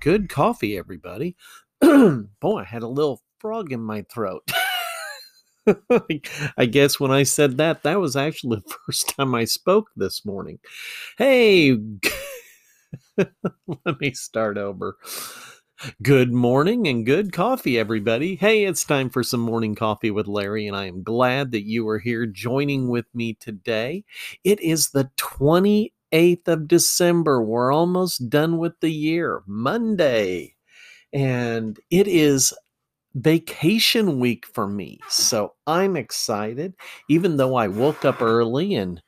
good coffee, everybody. Boy, I had a little frog in my throat. I guess when I said that, that was actually the first time I spoke this morning. Hey, let me start over. Good morning and good coffee, everybody. Hey, it's time for some morning coffee with Larry, and I am glad that you are here joining with me today. It is the 28th of December. We're almost done with the year, Monday. And it is vacation week for me. So I'm excited, even though I woke up early and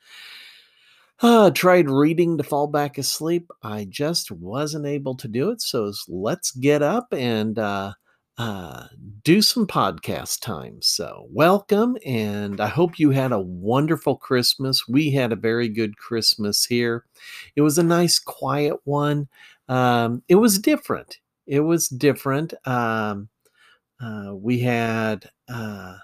uh, tried reading to fall back asleep. I just wasn't able to do it. So let's get up and uh, uh, do some podcast time. So, welcome, and I hope you had a wonderful Christmas. We had a very good Christmas here. It was a nice, quiet one. Um, it was different. It was different. Um, uh, we had uh,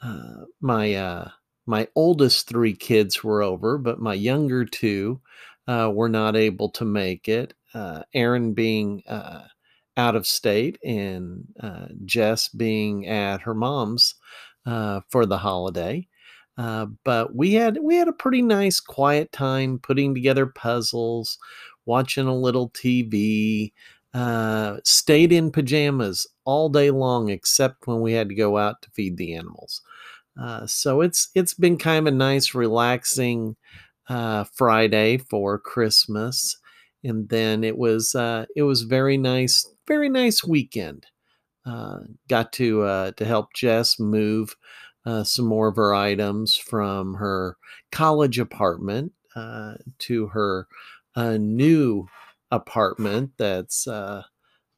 uh, my uh, my oldest three kids were over, but my younger two uh, were not able to make it. Aaron being out of state and uh, Jess being at her mom's uh, for the holiday. Uh, but we had we had a pretty nice quiet time putting together puzzles, watching a little TV. stayed in pajamas all day long, except when we had to go out to feed the animals. Uh, so it's it's been kind of a nice, relaxing uh, Friday for Christmas, and then it was uh, it was very nice, very nice weekend. Uh, got to uh, to help Jess move some more of her items from her college apartment to her new apartment. That's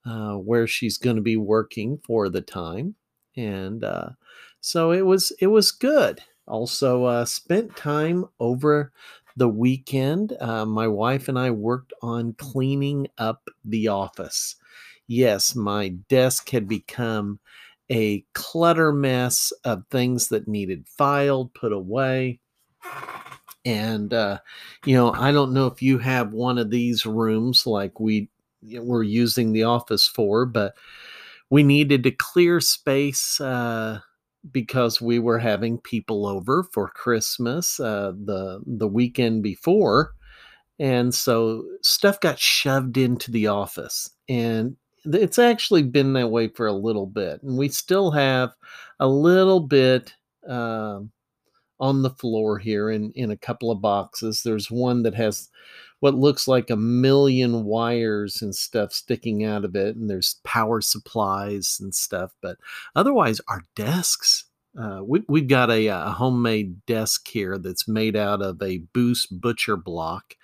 where she's going to be working for the time, and so it was it was good. Also uh, spent time over the weekend. Uh, my wife and I worked on cleaning up the office. Yes, my desk had become a clutter mess of things that needed filed, put away. And, uh, you know, I don't know if you have one of these rooms like we were using the office for, but we needed to clear space. Uh, because we were having people over for Christmas uh, the the weekend before, and so stuff got shoved into the office, and it's actually been that way for a little bit, and we still have a little bit. Uh, on the floor here in in a couple of boxes. There's one that has what looks like a million wires and stuff sticking out of it, and there's power supplies and stuff. But otherwise, our desks. Uh, we, we've got a, a, homemade desk here that's made out of a Boost butcher block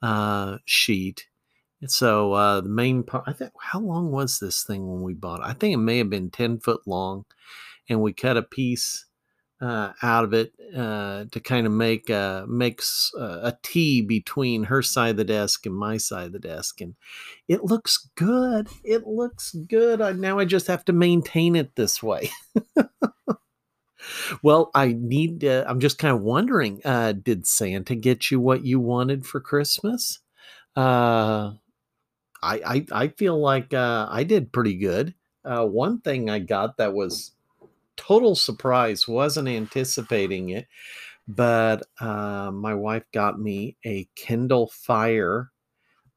uh, sheet. so uh, the main part, I think, how long was this thing when we bought it? I think it may have been 10 foot long. And we cut a piece uh, out of it uh, to kind of make uh, makes uh, a T between her side of the desk and my side of the desk, and it looks good. It looks good. I, now I just have to maintain it this way. well, I need. To, I'm just kind of wondering. Uh, did Santa get you what you wanted for Christmas? Uh, I I, I feel like uh, I did pretty good. Uh, one thing I got that was total surprise. wasn't anticipating it, but uh, my wife got me a Kindle Fire,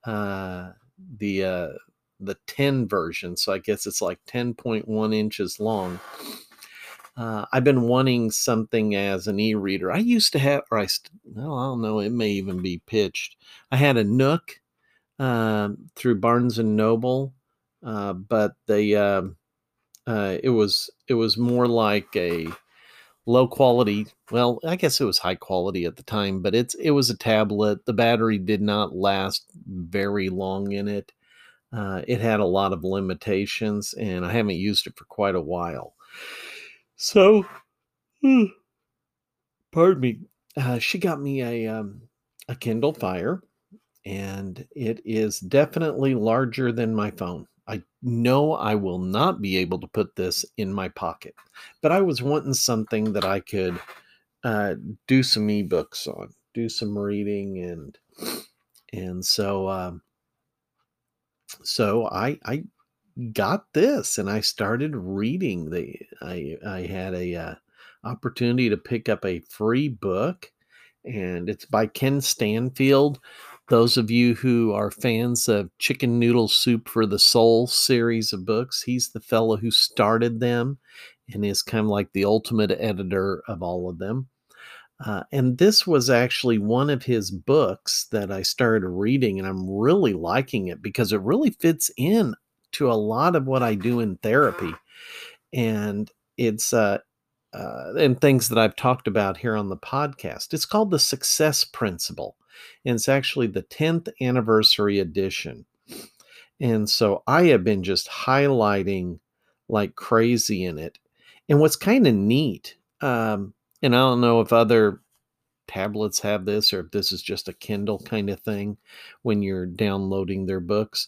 uh, the uh, the 10 version. So I guess it's like 10.1 inches long. Uh, I've been wanting something as an e-reader. I used to have, or I, st- I don't know, it may even be pitched. I had a Nook uh, through Barnes and Noble, uh, but they um, uh, it was it was more like a low quality. Well, I guess it was high quality at the time, but it's it was a tablet. The battery did not last very long in it. Uh, it had a lot of limitations, and I haven't used it for quite a while. So, hmm, pardon me. Uh, she got me a um, a Kindle Fire, and it is definitely larger than my phone. I know I will not be able to put this in my pocket, but I was wanting something that I could uh, do some ebooks on, do some reading, and and so um, so I I got this and I started reading the I I had a uh, opportunity to pick up a free book and it's by Ken Stanfield. Those of you who are fans of Chicken Noodle Soup for the Soul series of books, he's the fellow who started them and is kind of like the ultimate editor of all of them. Uh, and this was actually one of his books that I started reading, and I'm really liking it because it really fits in to a lot of what I do in therapy. And it's uh, uh, and things that I've talked about here on the podcast. It's called the Success Principle, and it's actually the 10th anniversary edition. And so I have been just highlighting like crazy in it. And what's kind of neat, um, and I don't know if other tablets have this or if this is just a Kindle kind of thing when you're downloading their books.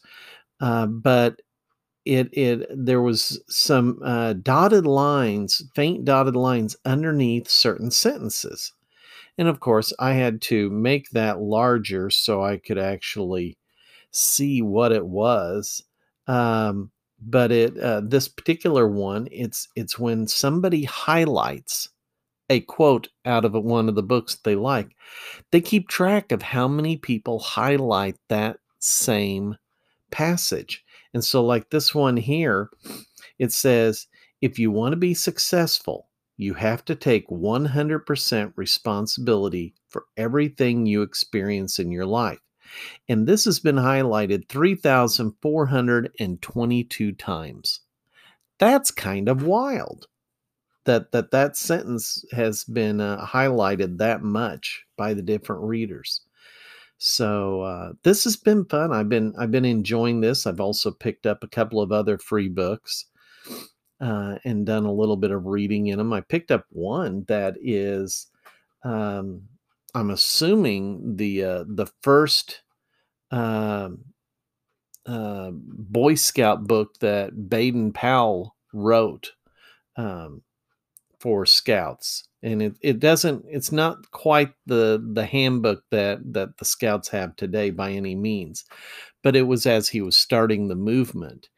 Uh, but it it there was some uh, dotted lines, faint dotted lines underneath certain sentences, and of course I had to make that larger so I could actually see what it was. Um, but it uh, this particular one, it's it's when somebody highlights a quote out of one of the books they like, they keep track of how many people highlight that same passage. And so, like this one here, it says, if you want to be successful, you have to take 100% responsibility for everything you experience in your life. And this has been highlighted 3,422 times. That's kind of wild that that that sentence has been uh, highlighted that much by the different readers. So uh, this has been fun. I've been I've been enjoying this. I've also picked up a couple of other free books uh, and done a little bit of reading in them. I picked up one that is, um, I'm assuming the uh, the first um, uh, Boy Scout book that Baden Powell wrote. Um, for scouts and it, it doesn't it's not quite the the handbook that that the scouts have today by any means but it was as he was starting the movement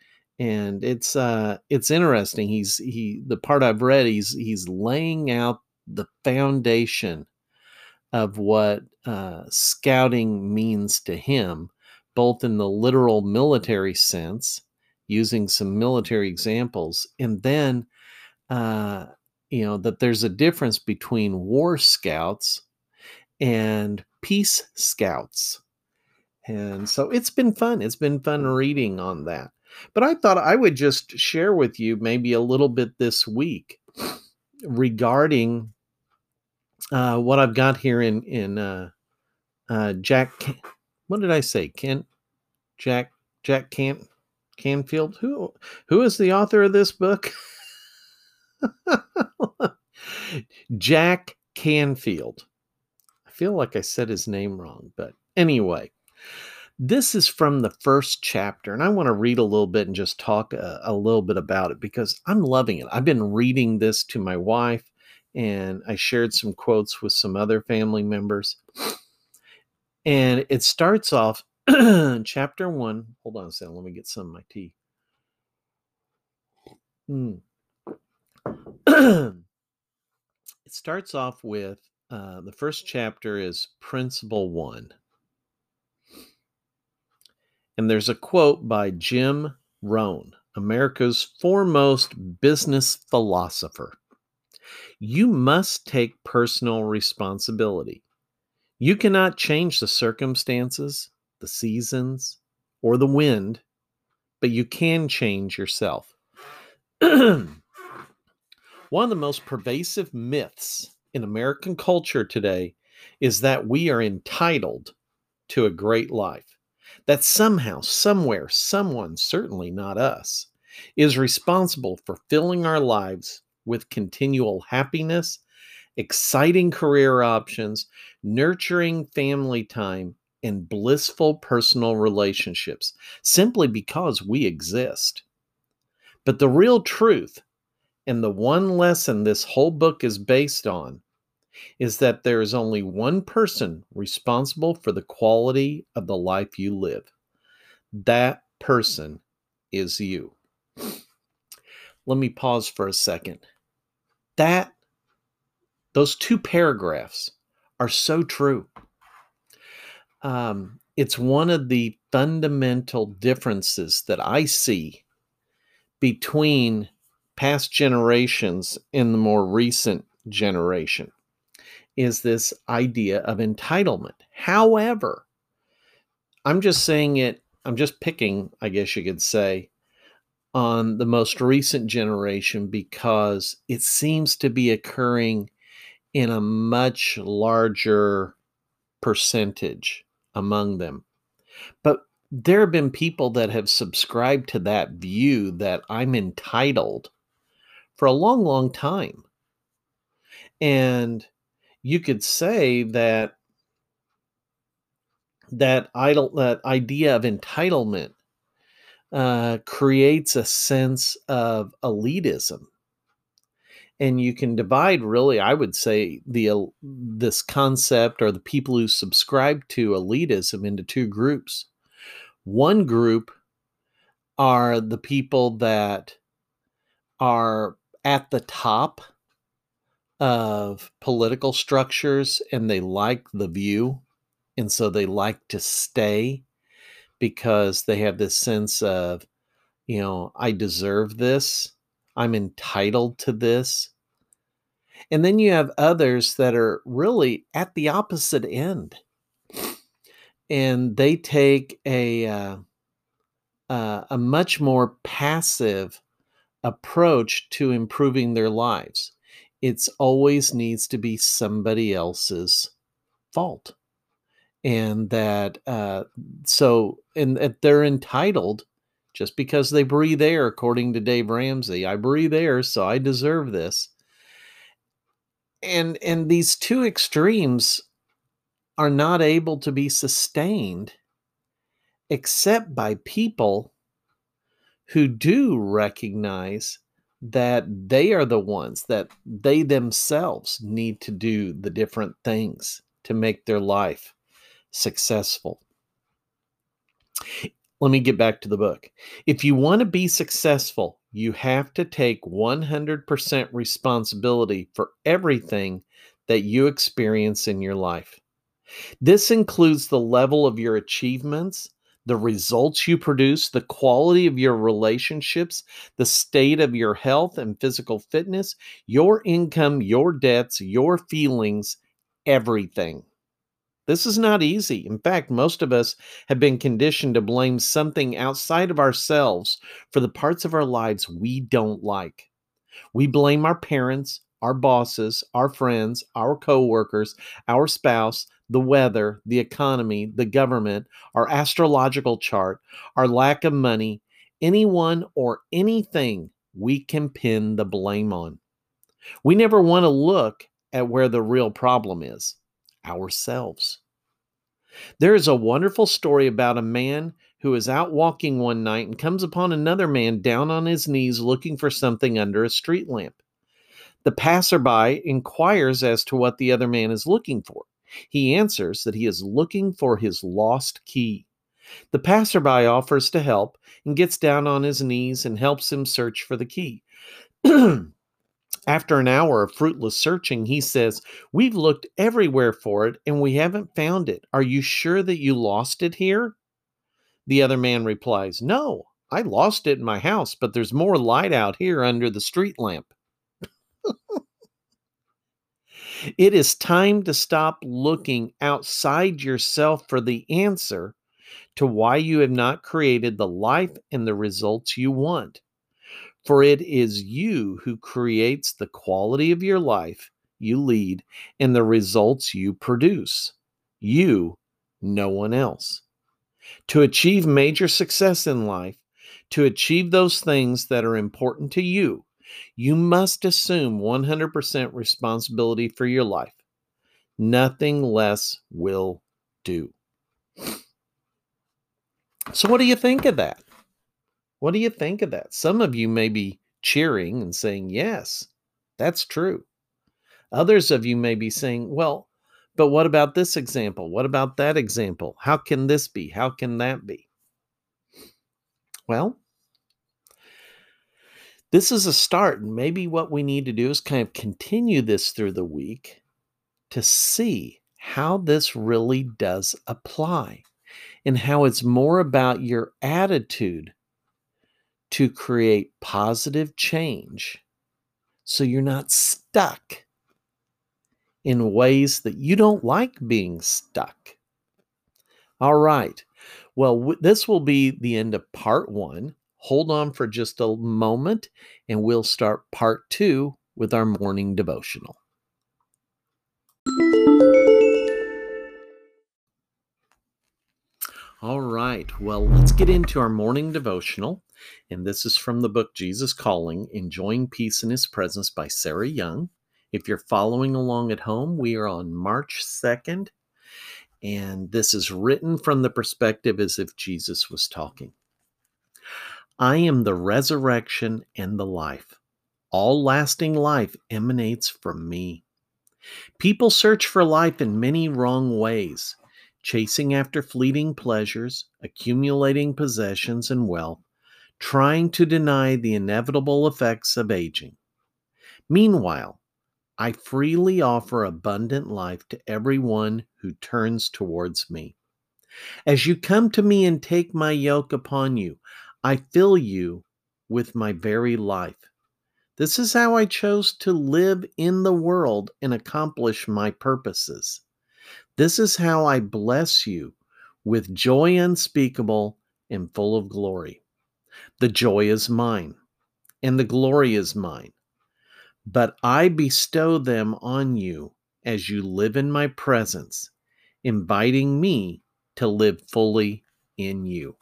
and it's uh it's interesting he's he the part i've read he's he's laying out the foundation of what uh, scouting means to him both in the literal military sense using some military examples and then uh, you know that there's a difference between war scouts and peace scouts. And so it's been fun it's been fun reading on that but i thought i would just share with you maybe a little bit this week regarding uh, what i've got here in in uh, uh, jack what did i say? Kent jack jack can canfield? Who who is the author of this book? Jack Canfield. I feel like I said his name wrong, but anyway, this is from the first chapter, and I want to read a little bit and just talk a, a, little bit about it because I'm loving it. I've been reading this to my wife, and I shared some quotes with some other family members. And it starts off, chapter one. Hold on a second, let me get some of my tea. Mm. it starts off with uh, the first chapter is Principle One. And there's a quote by Jim Rohn, America's foremost business philosopher. You must take personal responsibility. You cannot change the circumstances, the seasons, or the wind, but you can change yourself. One of the most pervasive myths in American culture today is that we are entitled to a great life. That somehow, somewhere, someone, certainly not us, is responsible for filling our lives with continual happiness, exciting career options, nurturing family time, and blissful personal relationships simply because we exist. But the real truth and the one lesson this whole book is based on is that there is only one person responsible for the quality of the life you live. That person is you. Let me pause for a second. That, those two paragraphs are so true. Um, it's one of the fundamental differences that I see between past generations and the more recent generation is this idea of entitlement. However, I'm just saying it, I'm just picking, I guess you could say, on the most recent generation because it seems to be occurring in a much larger percentage among them. But there have been people that have subscribed to that view that I'm entitled for a long, long time. And you could say that that idol that idea of entitlement uh, creates a sense of elitism. And you can divide really i would say the this concept or the people who subscribe to elitism into two groups. One group are the people that are at the top of political structures and they like the view and so they like to stay because they have this sense of you know i deserve this. I'm entitled to this. And then you have others that are really at the opposite end. And they take a uh, uh, a much more passive approach to improving their lives it's always needs to be somebody else's fault. And that uh, so and that they're entitled just because they breathe air according to dave ramsey i breathe air so i deserve this. And and these two extremes are not able to be sustained except by people who do recognize that they are the ones that they themselves need to do the different things to make their life successful. Let me get back to the book. If you want to be successful, you have to take 100% responsibility for everything that you experience in your life. This includes the level of your achievements, the results you produce, the quality of your relationships, the state of your health and physical fitness, your income, your debts, your feelings, everything. This is not easy. In fact, most of us have been conditioned to blame something outside of ourselves for the parts of our lives we don't like. We blame our parents, our bosses, our friends, our coworkers, our spouse, the weather, the economy, the government, our astrological chart, our lack of money, anyone or anything we can pin the blame on. We never want to look at where the real problem is ourselves. There is a wonderful story about a man who is out walking one night and comes upon another man down on his knees looking for something under a street lamp. The passerby inquires as to what the other man is looking for. He answers that he is looking for his lost key. The passerby offers to help and gets down on his knees and helps him search for the key. After an hour of fruitless searching, he says, We've looked everywhere for it and we haven't found it. Are you sure that you lost it here? The other man replies, No, I lost it in my house, but there's more light out here under the street lamp. it is time to stop looking outside yourself for the answer to why you have not created the life and the results you want. For it is you who creates the quality of your life you lead and the results you produce. You, no one else. To achieve major success in life, to achieve those things that are important to you, you must assume 100% responsibility for your life. Nothing less will do. So, what do you think of that? What do you think of that? Some of you may be cheering and saying, Yes, that's true. Others of you may be saying, Well, but what about this example? What about that example? How can this be? How can that be? Well, this is a start. And maybe what we need to do is kind of continue this through the week to see how this really does apply and how it's more about your attitude to create positive change so you're not stuck in ways that you don't like being stuck. All right. Well, w- this will be the end of part one. Hold on for just a moment, and we'll start part two with our morning devotional. All right. Well, let's get into our morning devotional. And this is from the book Jesus Calling Enjoying Peace in His Presence by Sarah Young. If you're following along at home, we are on March 2nd. And this is written from the perspective as if Jesus was talking. I am the resurrection and the life. All lasting life emanates from me. People search for life in many wrong ways chasing after fleeting pleasures, accumulating possessions and wealth, trying to deny the inevitable effects of aging. Meanwhile, I freely offer abundant life to everyone who turns towards me. As you come to me and take my yoke upon you, I fill you with my very life. This is how I chose to live in the world and accomplish my purposes. This is how I bless you with joy unspeakable and full of glory. The joy is mine, and the glory is mine. But I bestow them on you as you live in my presence, inviting me to live fully in you.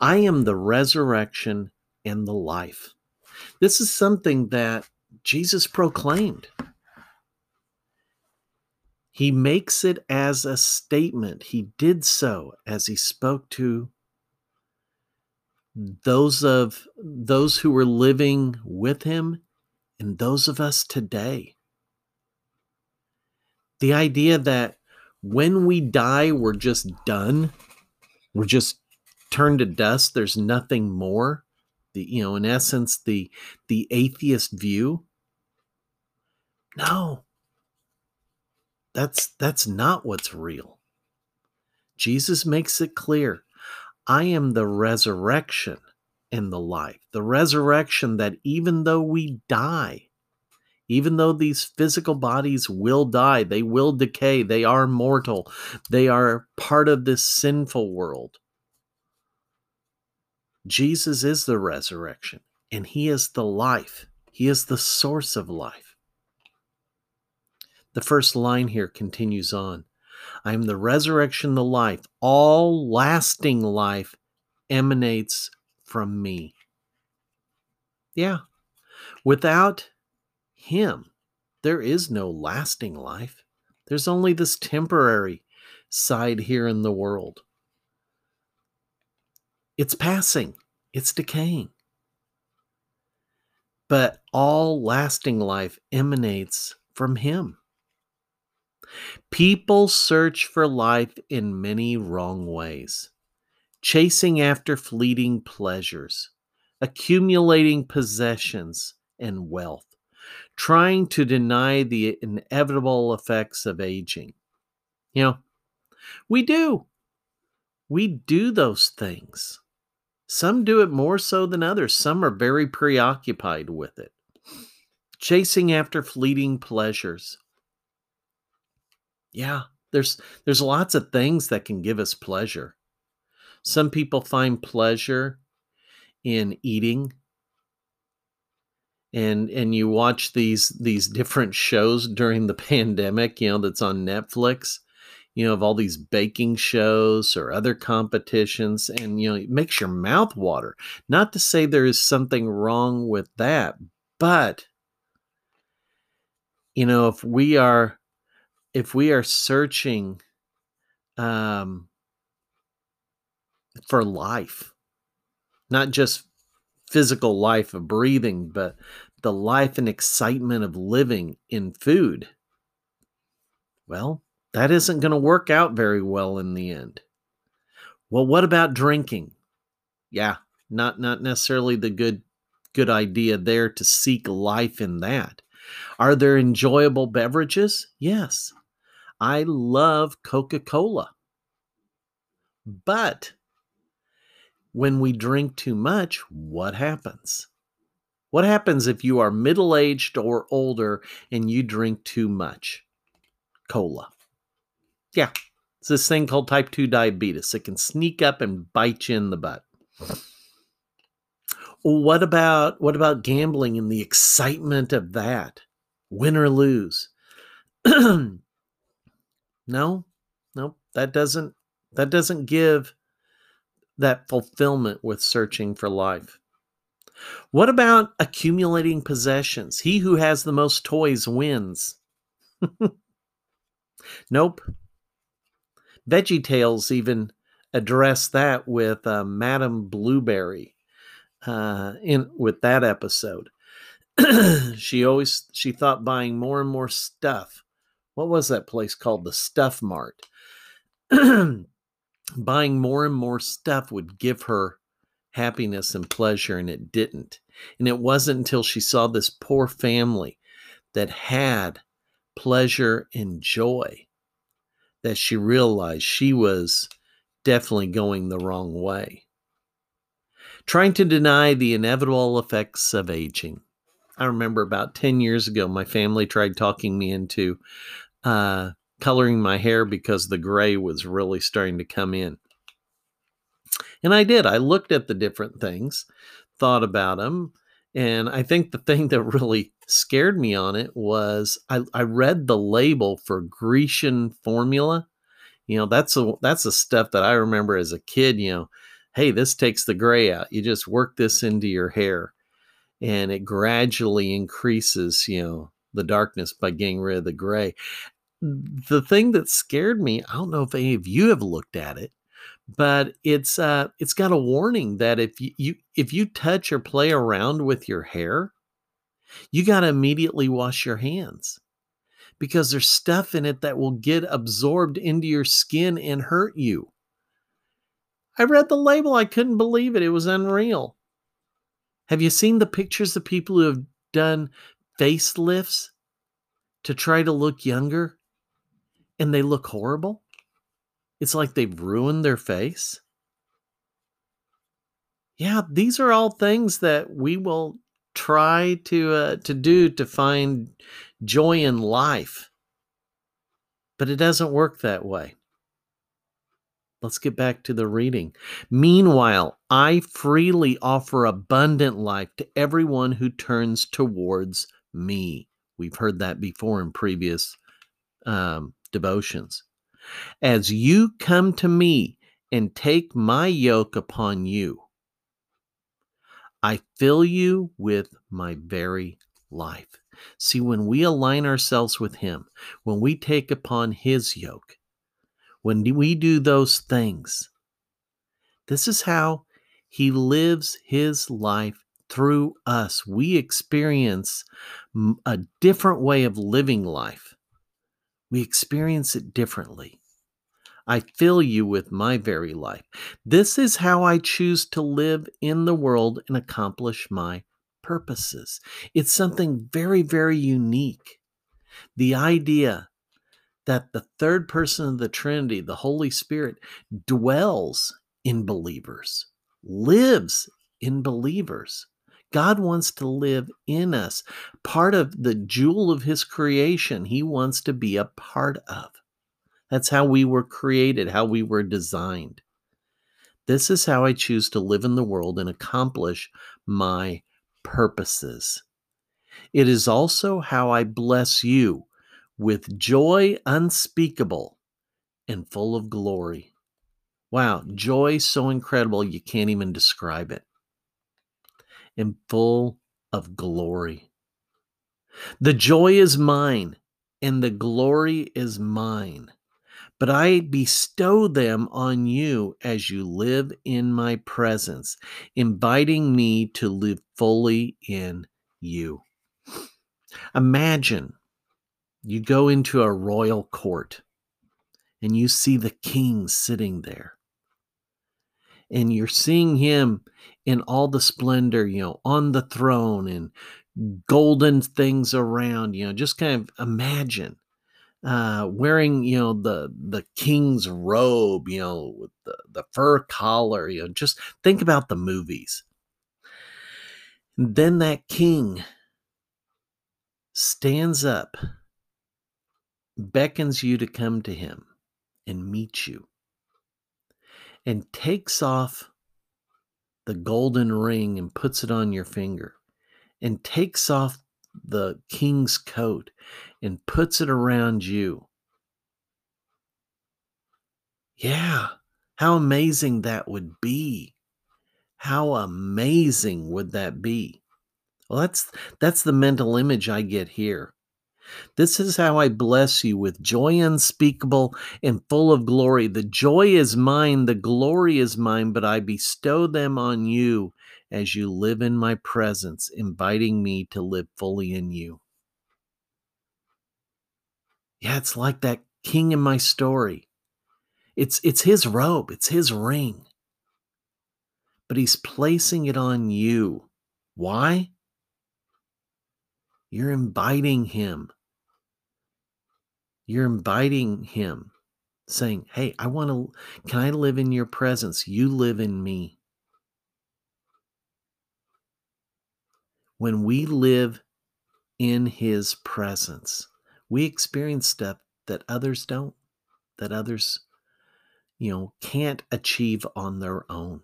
I am the resurrection and the life. This is something that Jesus proclaimed. He makes it as a statement. He did so as he spoke to those of those who were living with him and those of us today. The idea that when we die, we're just done, we're just turned to dust, there's nothing more. The, you know, in essence, the the atheist view. No, that's that's not what's real. Jesus makes it clear. I am the resurrection and the life. The resurrection that even though we die, even though these physical bodies will die, they will decay, they are mortal, they are part of this sinful world. Jesus is the resurrection and he is the life. He is the source of life. The first line here continues on I am the resurrection, the life. All lasting life emanates from me. Yeah. Without Him, there is no lasting life. There's only this temporary side here in the world. It's passing, it's decaying. But all lasting life emanates from Him. People search for life in many wrong ways, chasing after fleeting pleasures, accumulating possessions and wealth, trying to deny the inevitable effects of aging. You know, we do. We do those things. Some do it more so than others. Some are very preoccupied with it, chasing after fleeting pleasures yeah, there's there's lots of things that can give us pleasure. Some people find pleasure in eating and and you watch these these different shows during the pandemic, you know, that's on Netflix, you know, of all these baking shows or other competitions and you know, it makes your mouth water. Not to say there is something wrong with that, but you know, if we are if we are searching um, for life, not just physical life of breathing, but the life and excitement of living in food, well, that isn't going to work out very well in the end. Well, what about drinking? Yeah, not not necessarily the good good idea there to seek life in that. Are there enjoyable beverages? Yes. I love Coca-Cola. But when we drink too much, what happens? What happens if you are middle aged or older and you drink too much? Cola. Yeah, it's this thing called type 2 diabetes. It can sneak up and bite you in the butt. What about what about gambling and the excitement of that? Win or lose? no, no, that doesn't that doesn't give that fulfillment with searching for life. What about accumulating possessions? He who has the most toys wins. nope. Veggie Tales even addressed that with uh, Madame Blueberry uh, in with that episode. she always she thought buying more and more stuff. What was that place called? The Stuff Mart. buying more and more stuff would give her happiness and pleasure, and it didn't. And it wasn't until she saw this poor family that had pleasure and joy that she realized she was definitely going the wrong way. Trying to deny the inevitable effects of aging. I remember about 10 years ago, my family tried talking me into uh, coloring my hair because the gray was really starting to come in. And I did. I looked at the different things, thought about them. And I think the thing that really scared me on it was I, I read the label for Grecian formula. You know, that's a that's the stuff that I remember as a kid, you know, hey, this takes the gray out. You just work this into your hair and it gradually increases, you know, the darkness by getting rid of the gray. The thing that scared me, I don't know if any of you have looked at it, but it's uh it's got a warning that if you, you if you touch or play around with your hair, you got to immediately wash your hands because there's stuff in it that will get absorbed into your skin and hurt you. I read the label, I couldn't believe it. It was unreal. Have you seen the pictures of people who have done facelifts to try to look younger and they look horrible? It's like they've ruined their face. Yeah, these are all things that we will try to uh, to do to find joy in life. But it doesn't work that way. Let's get back to the reading. Meanwhile, I freely offer abundant life to everyone who turns towards me. We've heard that before in previous um, devotions. As you come to me and take my yoke upon you, I fill you with my very life. See, when we align ourselves with Him, when we take upon His yoke, when we do those things, this is how He lives His life through us. We experience a different way of living life we experience it differently. I fill you with my very life. This is how I choose to live in the world and accomplish my purposes. It's something very, very unique. The idea that the third person of the Trinity, the Holy Spirit, dwells in believers, lives in believers. God wants to live in us. Part of the jewel of his creation, he wants to be a part of. That's how we were created, how we were designed. This is how I choose to live in the world and accomplish my purposes. It is also how I bless you with joy unspeakable and full of glory. Wow, joy so incredible you can't even describe it and full of glory. The joy is mine, and the glory is mine. But I bestow them on you as you live in my presence, inviting me to live fully in you. Imagine you go into a royal court and you see the king sitting there. and you're seeing him in all the splendor, you know, on the throne and golden things around, you know, just kind of imagine uh wearing you know the the king's robe you know with the the fur collar you know just think about the movies. Then that king stands up beckons you to come to him and meet you and takes off the golden ring and puts it on your finger and takes off the king's coat and puts it around you. Yeah, how amazing that would be. How amazing would that be? Well, that's that's the mental image I get here. This is how I bless you with joy unspeakable and full of glory. The joy is mine, the glory is mine, but I bestow them on you as you live in my presence, inviting me to live fully in you. Yeah, it's like that king in my story. It's it's his robe, it's his ring. But he's placing it on you. Why? You're inviting him. You're inviting him, saying, Hey, I want to, can I live in your presence? You live in me. When we live in his presence, we experience stuff that others don't, that others, you know, can't achieve on their own.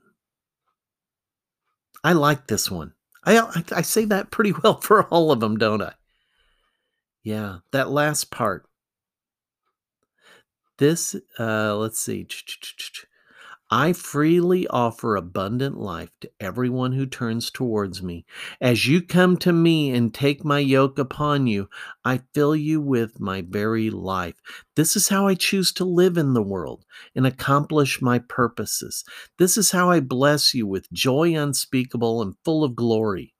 I like this one. I, I, say that pretty well for all of them, don't I? Yeah, that last part. This, uh, let's see. I freely offer abundant life to everyone who turns towards me. As you come to me and take my yoke upon you, I fill you with my very life. This is how I choose to live in the world and accomplish my purposes. This is how I bless you with joy unspeakable and full of glory.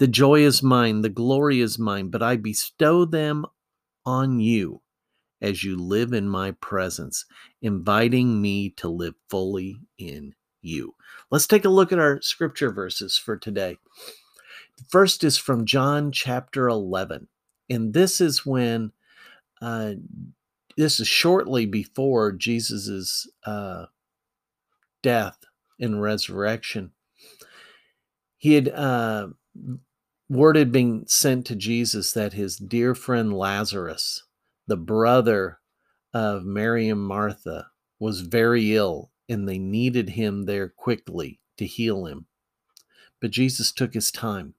The joy is mine, the glory is mine, but I bestow them on you as you live in my presence, inviting me to live fully in you. Let's take a look at our scripture verses for today. First is from John chapter 11. And this is when, uh, this is shortly before Jesus' uh, death and resurrection. He had, uh, word had been sent to Jesus that his dear friend Lazarus, the brother of Mary and Martha, was very ill and they needed him there quickly to heal him. But Jesus took his time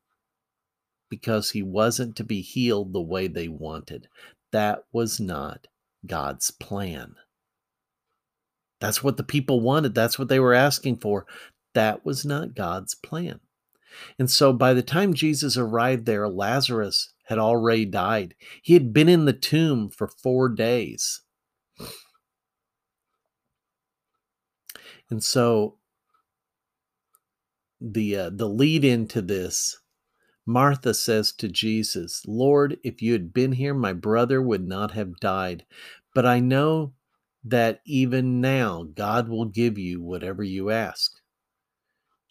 because he wasn't to be healed the way they wanted. That was not God's plan. That's what the people wanted. That's what they were asking for. That was not God's plan. And so by the time Jesus arrived there, Lazarus had already died. He had been in the tomb for four days. And so the uh, the lead into this Martha says to Jesus, "Lord, if you had been here, my brother would not have died. But I know that even now God will give you whatever you ask."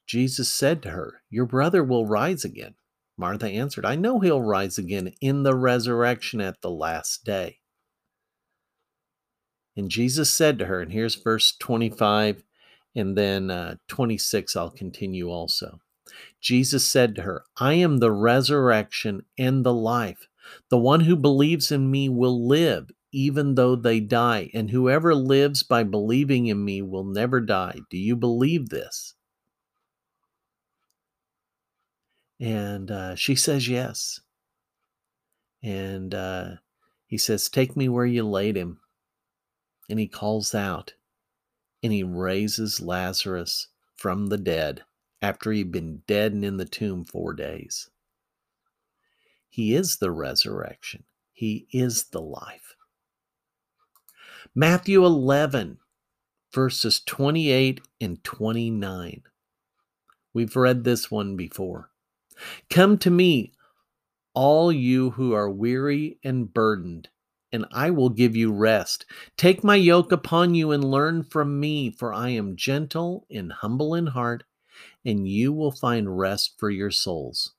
Jesus said to her, "Your brother will rise again." Martha answered, I know he'll rise again in the resurrection at the last day. And Jesus said to her, and here's verse 25 and then uh, 26, I'll continue also. Jesus said to her, I am the resurrection and the life. The one who believes in me will live even though they die, and whoever lives by believing in me will never die. Do you believe this? And uh, she says yes. And uh, he says, Take me where you laid him. And he calls out and he raises Lazarus from the dead after he'd been dead and in the tomb four days. He is the resurrection, he is the life. Matthew 11, verses 28 and 29. We've read this one before. Come to me, all you who are weary and burdened, and I will give you rest. Take my yoke upon you and learn from me, for I am gentle and humble in heart, and you will find rest for your souls.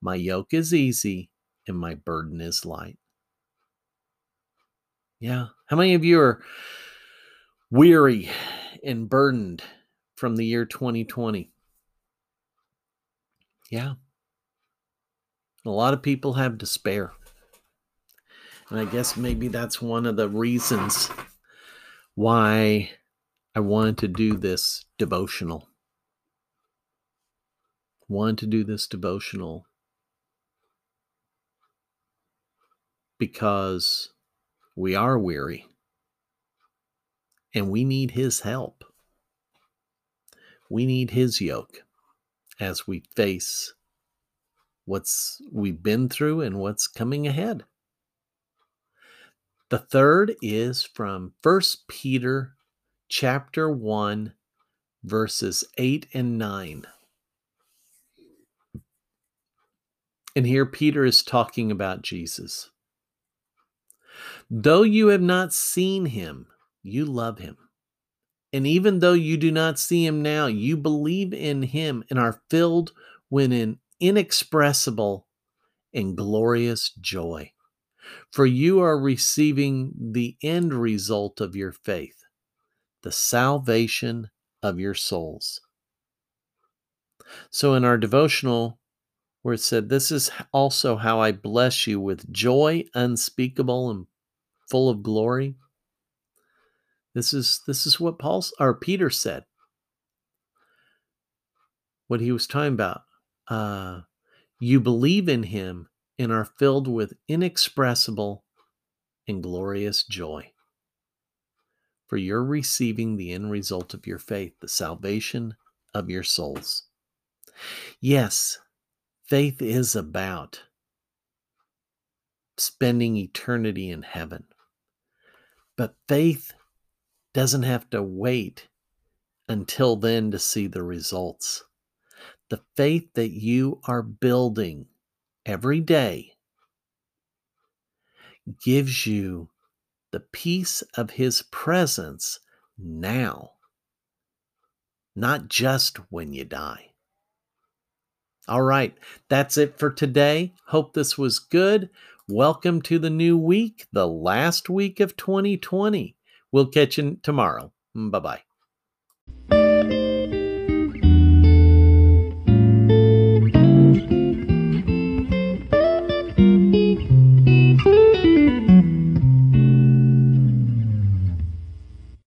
My yoke is easy and my burden is light. Yeah. How many of you are weary and burdened from the year 2020? Yeah. A lot of people have despair. And I guess maybe that's one of the reasons why I wanted to do this devotional. Wanted to do this devotional because we are weary and we need his help. We need his yoke as we face what's we've been through and what's coming ahead. The third is from First Peter chapter 1 verses 8 and 9. And here Peter is talking about Jesus. Though you have not seen him, you love him. And even though you do not see him now, you believe in him and are filled with an inexpressible and glorious joy for you are receiving the end result of your faith, the salvation of your souls. So, in our devotional, where it said, This is also how I bless you with joy unspeakable and full of glory. This is this is what Paul or Peter said. What he was talking about. Uh, you believe in him and are filled with inexpressible and glorious joy. For you're receiving the end result of your faith, the salvation of your souls. Yes, faith is about spending eternity in heaven. But faith doesn't have to wait until then to see the results. The faith that you are building every day gives you the peace of his presence now, not just when you die. All right, that's it for today. Hope this was good. Welcome to the new week, the last week of 2020. We'll catch you tomorrow. Mm, bye bye.